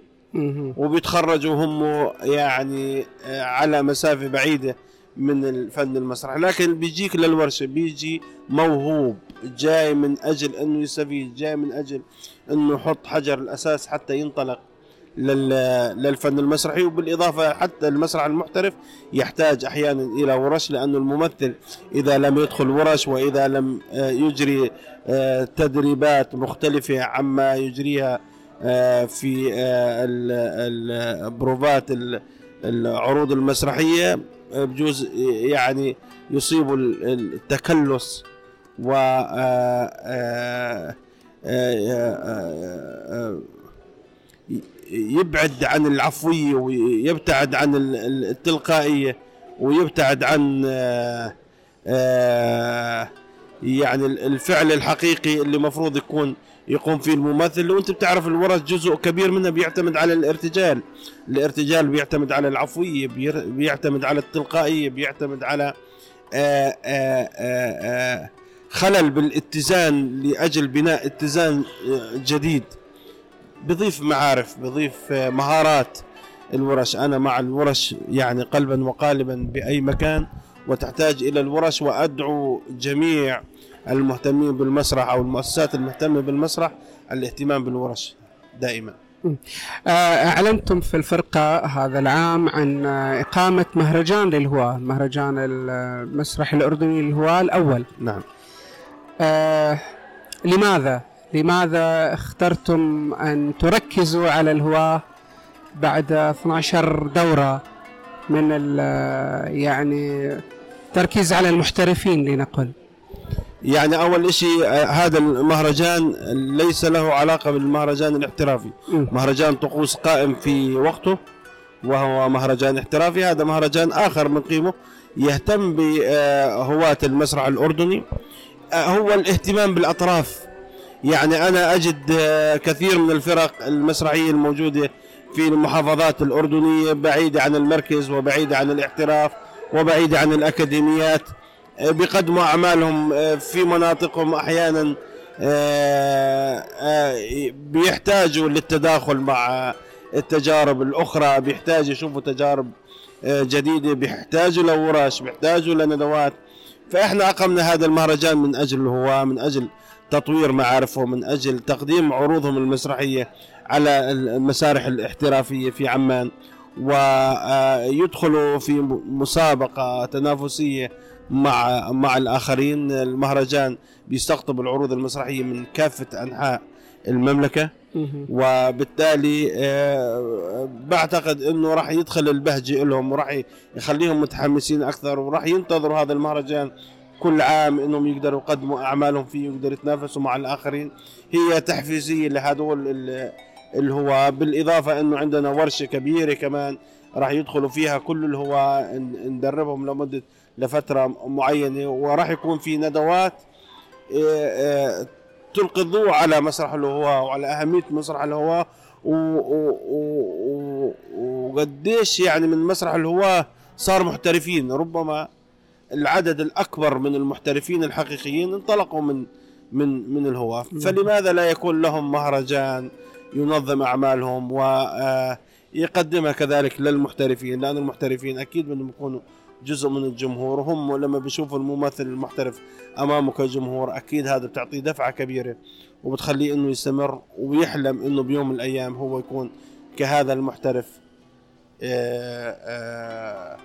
وبيتخرجوا هم يعني آه، على مسافة بعيدة من الفن المسرح. لكن بيجيك للورشة بيجي موهوب جاي من أجل إنه يستفيد جاي من أجل إنه يحط حجر الأساس حتى ينطلق. للفن المسرحي. وبالإضافة حتى المسرح المحترف يحتاج أحيانا إلى ورش لأنه الممثل إذا لم يدخل ورش وإذا لم آه، يجري آه، تدريبات مختلفة عما يجريها آه، في ال- البروفات ال- العروض المسرحية آه، بجوز يعني يصيب ال- التكلس و يبعد عن العفوية ويبتعد عن ال- ال- التلقائية ويبتعد عن آه، آه، يعني الفعل الحقيقي اللي مفروض يكون يقوم فيه الممثل. وأنت بتعرف الورش جزء كبير منها بيعتمد على الارتجال. الارتجال بيعتمد على العفوية بيعتمد على التلقائية بيعتمد على آه، خلل بالاتزان لأجل بناء اتزان جديد. بضيف معارف بضيف آه، مهارات الورش. أنا مع الورش يعني قلبا وقالبا بأي مكان وتحتاج إلى الورش وأدعو جميع المهتمين بالمسرح أو المؤسسات المهتمة بالمسرح الاهتمام بالورش دائما. آه، أعلنتم في الفرقة هذا العام عن آه، إقامة مهرجان للهواة مهرجان المسرح الأردني للهواة الأول. نعم. آه، لماذا؟ لماذا اخترتم أن تركزوا على الهواة بعد 12 دورة من يعني تركيز على المحترفين لنقل؟ يعني أول شيء هذا المهرجان ليس له علاقة بالمهرجان الاحترافي. مهرجان طقوس قائم في وقته وهو مهرجان احترافي. هذا مهرجان آخر من قيمه يهتم بهواة المسرح الأردني. آه، هو الاهتمام بالأطراف. يعني أنا أجد آه، كثير من الفرق المسرحية الموجودة في المحافظات الأردنية بعيدة عن المركز وبعيدة عن الاحتراف وبعيدة عن الأكاديميات آه، بيقدموا أعمالهم آه، في مناطقهم أحيانا بيحتاجوا للتداخل مع التجارب الأخرى بيحتاجوا يشوفوا تجارب جديدة بيحتاجوا لورش بيحتاجوا لندوات. فإحنا أقمنا هذا المهرجان من أجل الهواة من أجل تطوير معارفهم من أجل تقديم عروضهم المسرحية على المسارح الاحترافية في عمان ويدخلوا في مسابقة تنافسية مع مع الآخرين المهرجان بيستقطب العروض المسرحية من كافة أنحاء المملكة. وبالتالي آه، بعتقد إنه راح يدخل البهجة لهم وراح يخليهم متحمسين أكثر وراح ينتظروا هذا المهرجان كل عام إنهم يقدروا يقدموا أعمالهم فيه ويقدروا يتنافسوا مع الآخرين. هي تحفيزية لهذول ال- الهواة بالإضافة إنه عندنا ورشة كبيرة كمان راح يدخلوا فيها كل الهواة ندربهم لمدة لفترة معينة. وراح يكون في ندوات آه، آه، تلقي الضوء على مسرح الهواة وعلى أهمية مسرح الهواة. وقديش يعني من مسرح الهواة صار محترفين. ربما العدد الأكبر من المحترفين الحقيقيين انطلقوا من من من الهواة فلماذا لا يكون لهم مهرجان ينظم أعمالهم ويقدمها كذلك للمحترفين؟ لأن المحترفين أكيد بدهم يكونوا جزء من الجمهور وهم لما بيشوفوا الممثل المحترف امامه كجمهور أكيد هذا بتعطيه دفعة كبيرة وبتخليه إنه يستمر ويحلم إنه بيوم من الأيام هو يكون كهذا المحترف آه، آه،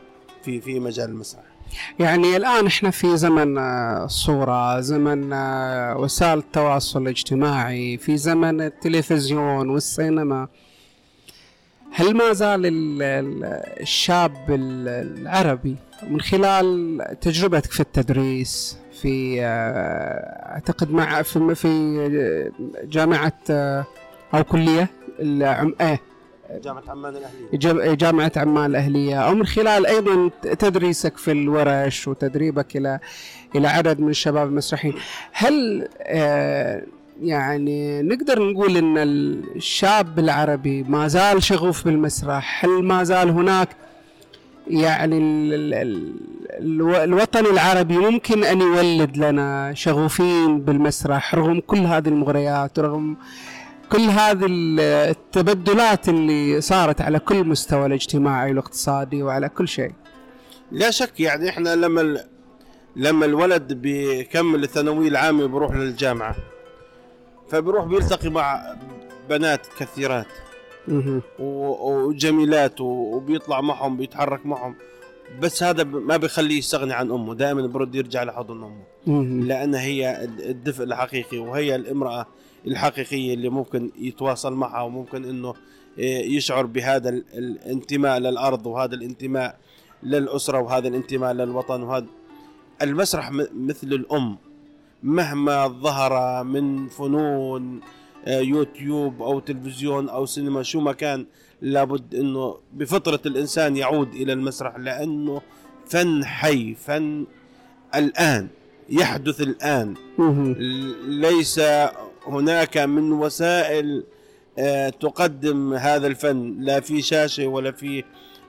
في في مجال المسرح. يعني الآن إحنا في زمن آه، الصورة زمن آه، وسائل التواصل الاجتماعي في زمن التلفزيون والسينما. هل ما زال ال- ال- الشاب ال- العربي من خلال تجربتك في التدريس في آه، أعتقد مع في آه، أو العم إيه جامعة عمان الأهلية. جام- جامعة عمان الأهلية. أو من خلال أيضا تدريسك في الورش وتدريبك إلى إلى عدد من الشباب المسرحيين. هل آه، يعني نقدر نقول أن الشاب العربي ما زال شغوف بالمسرح؟ هل ما زال هناك يعني ال- ال- ال- الو- الوطن العربي ممكن أن يولد لنا شغوفين بالمسرح رغم كل هذه المغريات رغم كل هذه ال- التبدلات اللي صارت على كل مستوى الاجتماعي والاقتصادي وعلى كل شيء. لا شك يعني إحنا لما ال- لما الولد بيكمل الثانوية العامة بيروح للجامعة. فبيروح بيلتقي مع بنات كثيرات. وجميلات وبيطلع معهم بيتحرك معهم. بس هذا ما بيخليه يستغني عن أمه. دائما برد يرجع لحضن أمه. لانها هي الد- الدفء الحقيقي وهي الامرأة الحقيقية اللي ممكن يتواصل معها وممكن إنه إيه، يشعر بهذا ال- الانتماء للأرض وهذا الانتماء للأسرة وهذا الانتماء للوطن وهذا المسرح مثل الأم مهما ظهر من فنون آه، يوتيوب أو تلفزيون أو سينما شو ما كان لابد إنه بفطرة الإنسان يعود إلى المسرح لأنه فن حي فن الآن يحدث الآن مهم. ليس هناك من وسائل آه، تقدم هذا الفن لا في شاشة ولا في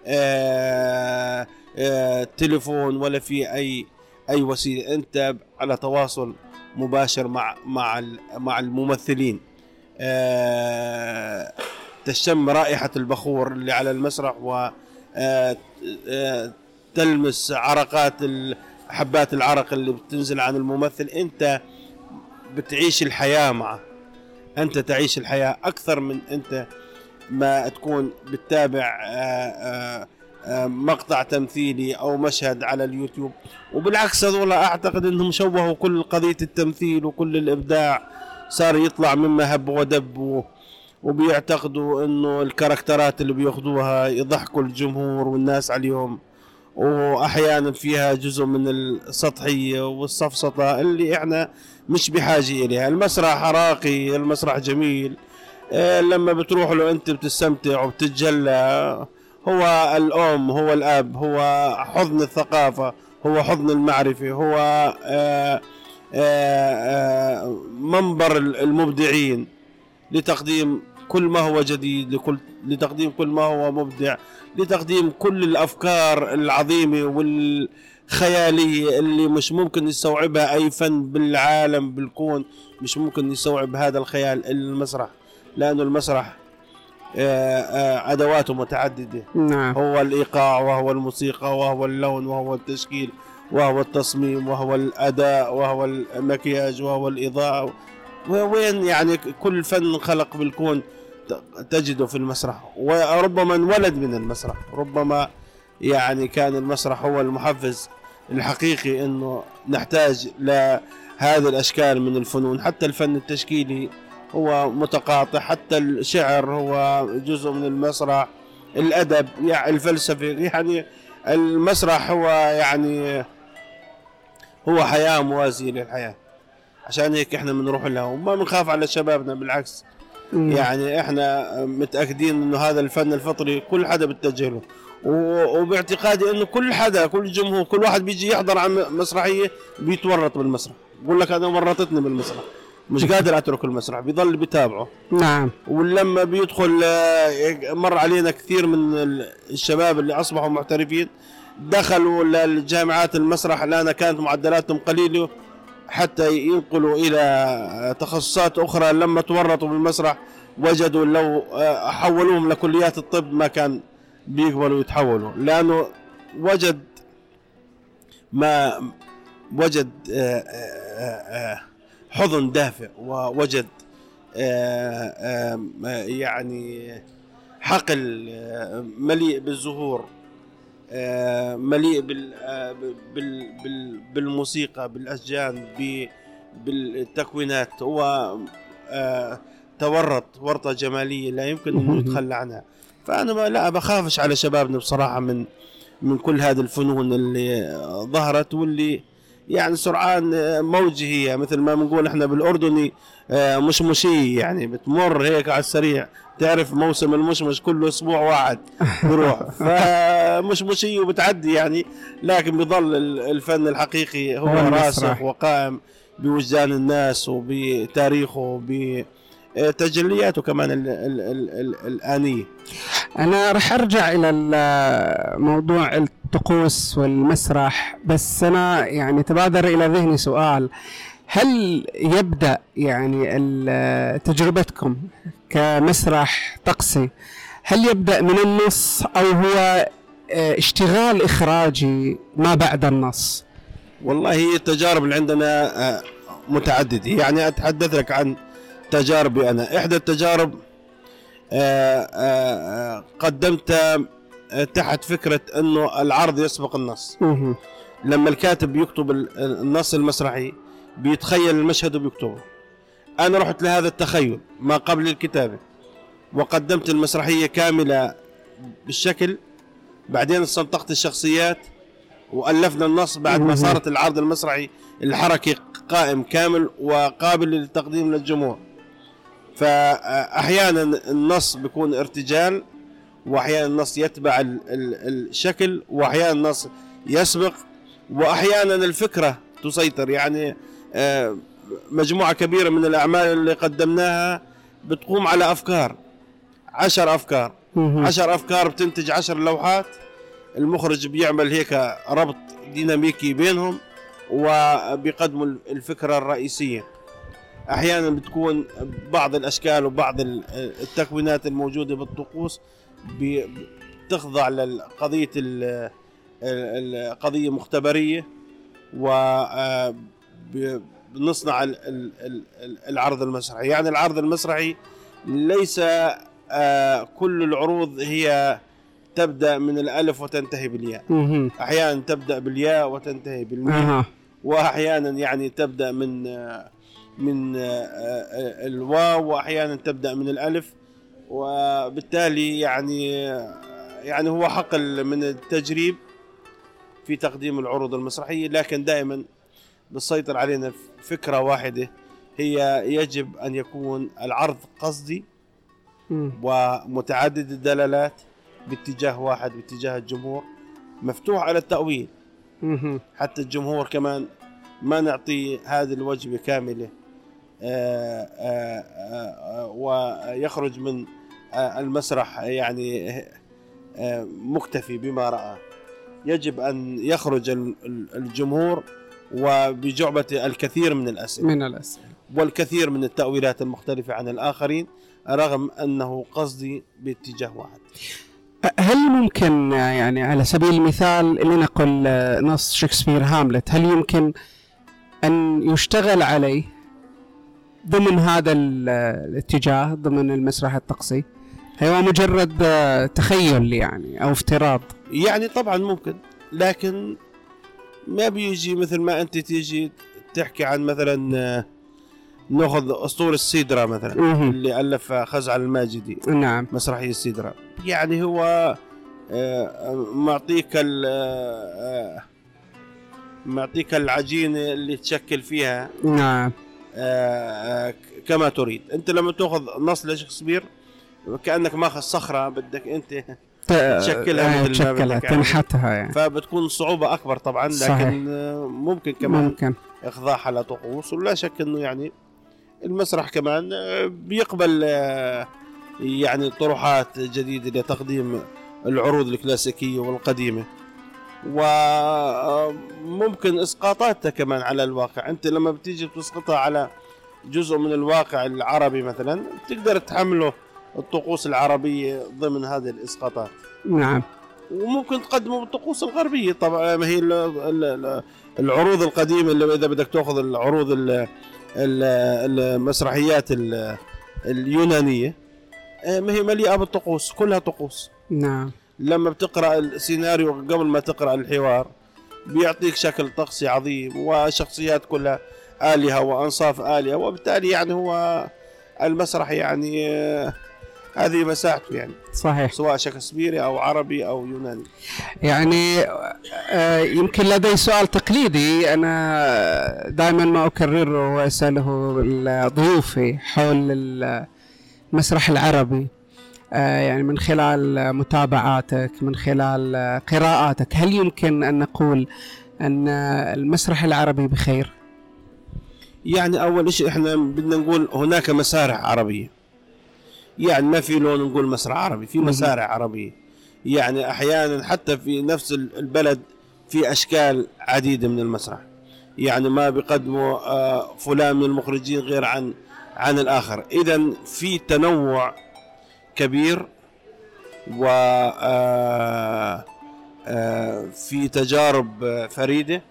آه، آه، تليفون ولا في أي أي وسيلة. أنت على تواصل مباشر مع مع مع الممثلين. تشم رائحة البخور اللي على المسرح و تلمس عرقات حبات العرق اللي بتنزل عن الممثل. أنت بتعيش الحياة معه. أنت تعيش الحياة أكثر من أنت ما تكون بتتابع آه، آه، آه، مقطع تمثيلي أو مشهد على اليوتيوب. وبالعكس هذول أعتقد إنهم شوهوا كل قضية التمثيل وكل الإبداع. صار يطلع مما هب ودب وبيعتقدوا إنه الكاركترات اللي بياخذوها يضحكوا الجمهور والناس عليهم. وأحيانا فيها جزء من السطحية والسفسطه اللي إحنا مش بحاجة إليها. المسرح راقي المسرح جميل. إيه لما بتروح له أنت بتستمتع وبتتجلى. هو الأم هو الأب هو حضن الثقافة هو حضن المعرفة هو آه آه آه منبر المبدعين لتقديم كل ما هو جديد لكل لتقديم كل ما هو مبدع. لتقديم كل الأفكار العظيمة والخيالية اللي مش ممكن يستوعبها أي فن بالعالم بالكون مش ممكن يستوعب هذا الخيال المسرح لأنه المسرح آه، آه، أدواته متعددة. نعم. هو الإيقاع وهو الموسيقى وهو اللون وهو التشكيل وهو التصميم وهو الأداء وهو المكياج وهو الإضاءة وين يعني كل فن خلق بالكون؟ تجده في المسرح. وربما انولد من المسرح. ربما يعني كان المسرح هو المحفز الحقيقي انه نحتاج لهذه الاشكال من الفنون. حتى الفن التشكيلي هو متقاطع حتى الشعر هو جزء من المسرح. الأدب يعني الفلسفة يعني المسرح هو يعني هو حياة موازية للحياة. عشان هيك إحنا بنروح لها وما بنخاف على شبابنا بالعكس. يعني إحنا متأكدين إنه هذا الفن الفطري كل حدا بيتجه له. وباعتقادي إنه كل حدا كل جمهور كل واحد بيجي يحضر عن مسرحية بيتورط بالمسرح. بقول لك أنا ورطتني بالمسرح. مش قادر أترك المسرح بيضل بيتابعه. نعم. ولما بيدخل آه، مر علينا كثير من ال- الشباب اللي أصبحوا محترفين دخلوا للجامعات المسرح الآن كانت معدلاتهم قليلة. حتى ينقلوا إلى تخصصات أخرى لما تورطوا بالمسرح وجدوا لو آه، حولوهم لكليات الطب ما كان بيقبلوا يتحولوا. لأنه وجد ما وجد آه، آه، حضن دافئ ووجد يعني حقل مليء بالزهور. مليء بال آه، بال بال بالموسيقى بالاشجان ب- بالتكوينات. هو آه، تورط ورطة جمالية لا يمكن إنه يتخلى عنها. فأنا ما لا بخافش على شبابنا بصراحة من من كل هذه الفنون اللي آه، ظهرت واللي يعني سرعان آه، موجة هي. مثل ما بنقول إحنا بالأردني آه، مشمشي يعني بتمر هيك على السريع. تعرف موسم المشمش كله أسبوع واحد بروح. فمشمشي وبتعدي يعني لكن بيظل ال- الفن الحقيقي هو. راسخ وقائم بوجدان الناس وبتاريخه وبتجلياته كمان ال ال ال ال الآنية. أنا رح أرجع إلى موضوع الطقوس والمسرح بس أنا يعني تبادر إلى ذهني سؤال. هل يبدأ يعني تجربتكم كمسرح طقسي هل يبدأ من النص أو هو آه، اشتغال إخراجي ما بعد النص؟ والله هي التجارب اللي عندنا آه، متعددة. يعني أتحدث لك عن تجاربي أنا. إحدى التجارب آه، قدمت آه، تحت فكرة أنه العرض يسبق النص. لما الكاتب يكتب ال- النص المسرحي بيتخيل المشهد وبيكتبه. أنا رحت لهذا التخيل ما قبل الكتابة وقدمت المسرحية كاملة بالشكل. بعدين استنطقت الشخصيات وألفنا النص بعد ما. صارت العرض المسرحي الحركي قائم كامل وقابل للتقديم للجمهور. فأحيانا النص بيكون ارتجال وأحيانا النص يتبع ال- ال- الشكل وأحيانا النص يسبق وأحيانا الفكرة تسيطر. يعني آه، مجموعة كبيرة من الأعمال اللي قدمناها بتقوم على أفكار عشر أفكار. مهم. عشر أفكار بتنتج عشر لوحات. المخرج بيعمل هيك ربط ديناميكي بينهم وبيقدموا الفكرة الرئيسية. أحيانا بتكون بعض الأشكال وبعض ال- التكوينات الموجودة بالطقوس بتخضع ال- القضية مختبرية و آه، بنصنع ال- ال- ال- العرض المسرحي. يعني العرض المسرحي ليس آه، كل العروض هي تبدأ من الألف وتنتهي بالياء. أحيانا تبدأ بالياء وتنتهي بالميم. واحيانا يعني تبدأ من آه، من آه، الواو. واحيانا تبدأ من الألف. وبالتالي يعني يعني هو حقل من التجريب في تقديم العروض المسرحية. لكن دائما بتسيطر علينا فكرة واحدة هي يجب أن يكون العرض قصدي. ومتعدد الدلالات باتجاه واحد باتجاه الجمهور مفتوح على التأويل. حتى الجمهور كمان ما نعطيه هذه الوجبة كاملة آه، آه، آه، ويخرج من المسرح يعني مكتفي بما رأى يجب أن يخرج ال- ال- الجمهور وبجعبة الكثير من الأسئلة. من الأسئلة. والكثير من التأويلات المختلفة عن الآخرين رغم أنه قصدي باتجاه واحد. هل ممكن يعني على سبيل المثال لنقل نص شكسبير هاملت هل يمكن أن يشتغل عليه ضمن هذا ال- الاتجاه ضمن المسرح الطقسي؟ هو مجرد تخيل يعني أو افتراض. يعني طبعا ممكن لكن ما بيجي مثل ما أنت تيجي تحكي عن مثلا آه، ناخذ اسطول السيدرا مثلا. اللي الفها خزعل الماجدي نعم. مسرحية السيدرا. يعني هو آه، معطيك ال آه، معطيك العجينه اللي تشكل فيها نعم. آه، آه، كما تريد. أنت لما تأخذ نص لشكسبير كأنك ماخذ صخرة بدك أنت. تشكلها آه، مثل تشكلها بدك يعني. تنحتها يعني فبتكون صعوبة أكبر طبعا لكن صحيح. ممكن كمان ممكن إخضاعها لطقوس ولا شك إنه يعني المسرح كمان آه، بيقبل آه، يعني طروحات جديدة لتقديم العروض الكلاسيكية والقديمة وممكن إسقاطاتها كمان على الواقع أنت لما بتيجي بتسقطها على جزء من الواقع العربي مثلا تقدر تحمله الطقوس العربية ضمن هذه الإسقاطات. نعم. وممكن تقدمه بالطقوس الغربية. طبعا ما هي ال- ال- ال- العروض القديمة اللي إذا بدك تأخذ العروض ال- ال- المسرحيات ال- اليونانية آه، ما هي مليئة بالطقوس كلها طقوس. نعم. لما بتقرأ السيناريو قبل ما تقرأ الحوار بيعطيك شكل طقسي عظيم وشخصيات كلها آلهة وأنصاف آلهة وبالتالي يعني هو المسرح يعني آه، هذه مساحته يعني صحيح. سواء شكسبيري أو عربي أو يوناني. يعني آه، يمكن لدي سؤال تقليدي. أنا دائما ما أكرره وأسأله ضيوفي حول المسرح العربي. آه، يعني من خلال متابعاتك من خلال قراءاتك هل يمكن أن نقول أن المسرح العربي بخير؟ يعني أول شيء إحنا بدنا نقول هناك مسارح عربية. يعني ما في لون نقول مسرح عربي في مهم. مسارح عربية. يعني أحيانا حتى في نفس ال- البلد في أشكال عديدة من المسرح. يعني ما بيقدموا آه، فلان من المخرجين غير عن عن الآخر. اذا في تنوع كبير و آه، آه، في تجارب فريدة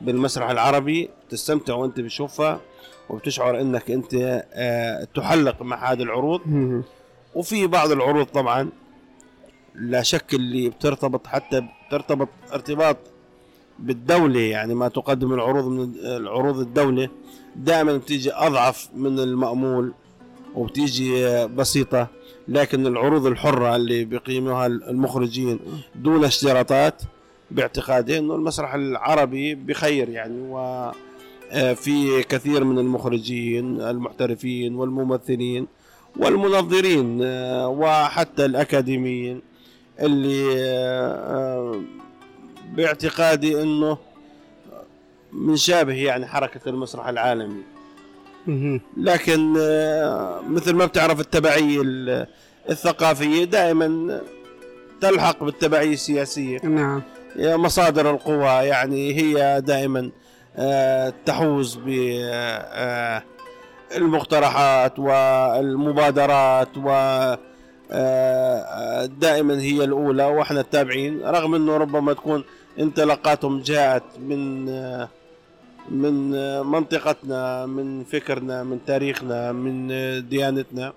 بالمسرح العربي تستمتع وأنت بتشوفها. وبتشعر انك انت آه، تحلق مع هذه العروض. وفي بعض العروض طبعا لا شك اللي بترتبط حتى بترتبط ارتباط بالدولة يعني ما تقدم العروض من العروض الدولة دائما بتيجي أضعف من المأمول وبتيجي بسيطة لكن العروض الحرة اللي بيقيموها المخرجين دون اشتراطات باعتقادي إنه المسرح العربي بخير يعني و في كثير من المخرجين المحترفين والممثلين والمنظرين آه، وحتى الأكاديميين اللي آه، آه، باعتقادي أنه من شابه يعني حركة المسرح العالمي. لكن آه، مثل ما بتعرف التبعية ال- الثقافية دائما تلحق بالتبعية السياسية. نعم. مصادر القوى يعني هي دائما آه، تحوز بالمقترحات والمبادرات و آه، دائما هي الأولى وإحنا التابعين رغم إنه ربما تكون انطلاقاتهم جاءت من آه، من آه، منطقتنا من فكرنا من تاريخنا من آه، ديانتنا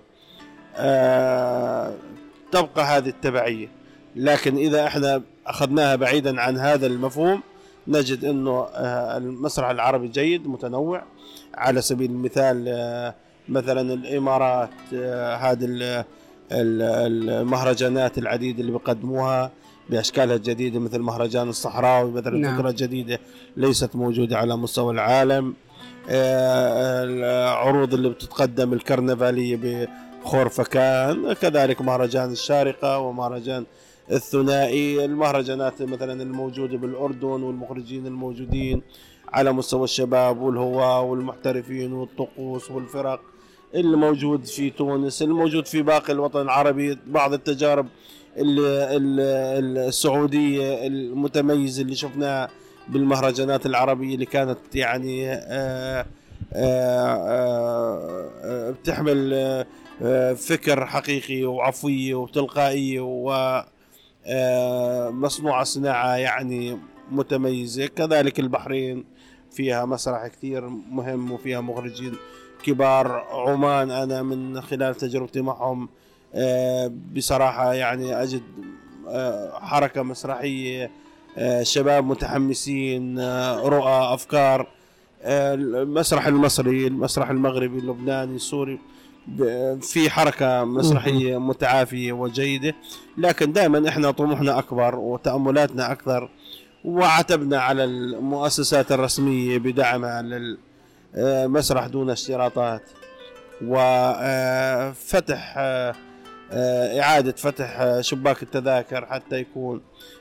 آه، تبقى هذه التبعية. لكن إذا إحنا أخذناها بعيدا عن هذا المفهوم نجد إنه آه، المسرح العربي جيد متنوع على سبيل المثال آه، مثلا الإمارات آه، هذه ال- ال- المهرجانات العديده اللي بيقدموها بأشكالها الجديدة مثل مهرجان الصحراوي مثلا نعم. فكرة جديدة ليست موجودة على مستوى العالم العروض اللي بتتقدم الكرنفالية بخورفكان كذلك مهرجان الشارقة ومهرجان الثنائي المهرجانات مثلا الموجودة بالأردن والمخرجين الموجودين على مستوى الشباب والهواة والمحترفين والطقوس والفرق اللي موجود في تونس الموجود في باقي الوطن العربي بعض التجارب السعودية المتميزة اللي شفناها بالمهرجانات العربية اللي كانت يعني آه، آه، آه، بتحمل فكر حقيقي وعفوية وتلقائية و مصنوعة صناعة يعني متميزة. كذلك البحرين فيها مسرح كثير مهم وفيها مخرجين كبار. عمان أنا من خلال تجربتي معهم آه، بصراحة يعني أجد آه، حركة مسرحية آه، شباب متحمسين آه، رؤى أفكار آه، المسرح المصري المسرح المغربي اللبناني السوري. في حركة مسرحية متعافية وجيدة لكن دائما إحنا طموحنا أكبر وتأملاتنا أكثر وعتبنا على المؤسسات الرسمية بدعمها للمسرح دون اشتراطات وفتح إعادة فتح آه، شباك التذاكر حتى يكون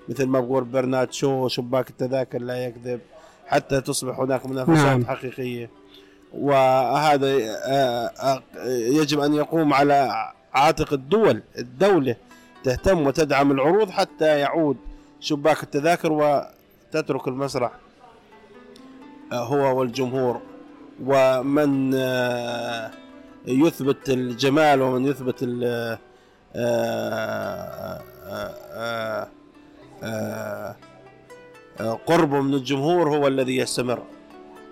مثل ما بقول برنارد شو شباك التذاكر لا يكذب حتى تصبح هناك منافسات. نعم. حقيقية وهذا آه، يجب أن يقوم على عاتق الدول الدولة تهتم وتدعم العروض حتى يعود شباك التذاكر وتترك المسرح آه، هو والجمهور. ومن آه، يثبت الجمال ومن يثبت قربه من الجمهور هو الذي يستمر.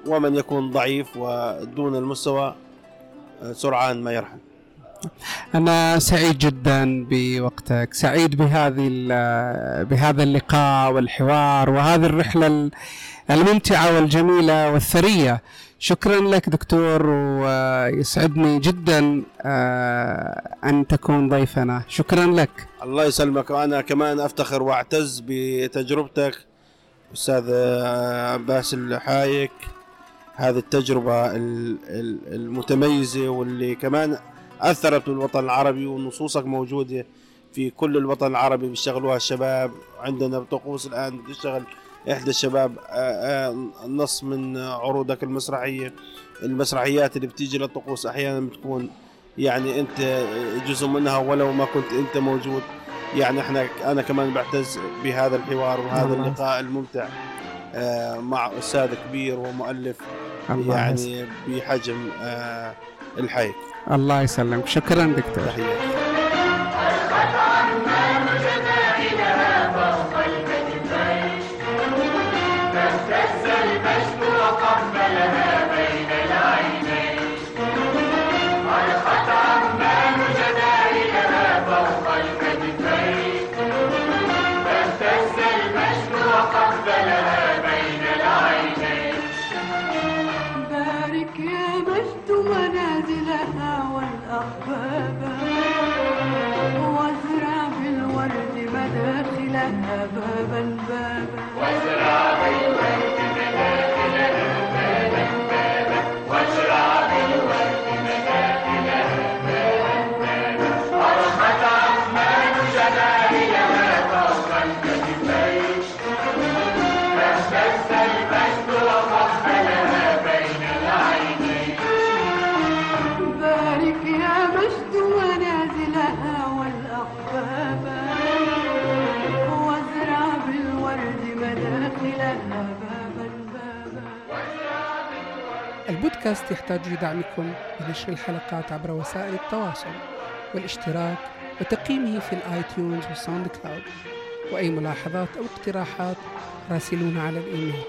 ومن يكون ضعيف ودون المستوى آه، سرعان ما يرحل. أنا سعيد جدا بوقتك سعيد بهذه ال- بهذا اللقاء والحوار وهذه الرحلة ال- الممتعة والجميلة والثرية. شكرا لك دكتور ويسعدني جدا آه، أن تكون ضيفنا. شكرا لك. الله يسلمك. وأنا كمان أفتخر وأعتز بتجربتك أستاذ آه، عباس الحايك. هذه التجربة ال- ال- المتميزة واللي كمان أثرت بالوطن العربي ونصوصك موجودة في كل الوطن العربي بيشتغلوها الشباب. عندنا بطقوس الآن بتشتغل إحدى الشباب آه، آه، نص من عروضك المسرحية. المسرحيات اللي بتيجي للطقوس أحيانا بتكون يعني أنت جزء منها ولو ما كنت أنت موجود. يعني إحنا أنا كمان بعتز بهذا الحوار وهذا الله. اللقاء الممتع. مع أستاذ كبير ومؤلف يعني بحجم آه، الحي. الله يسلمك. شكرا دكتور. تحياتي بارك بابا بابا البودكاست يحتاج لدعمكم بنشر الحلقات عبر وسائل التواصل والاشتراك وتقييمه في الايتيونز والساوند كلاود. وأي ملاحظات أو اقتراحات راسلونا على الإيميل.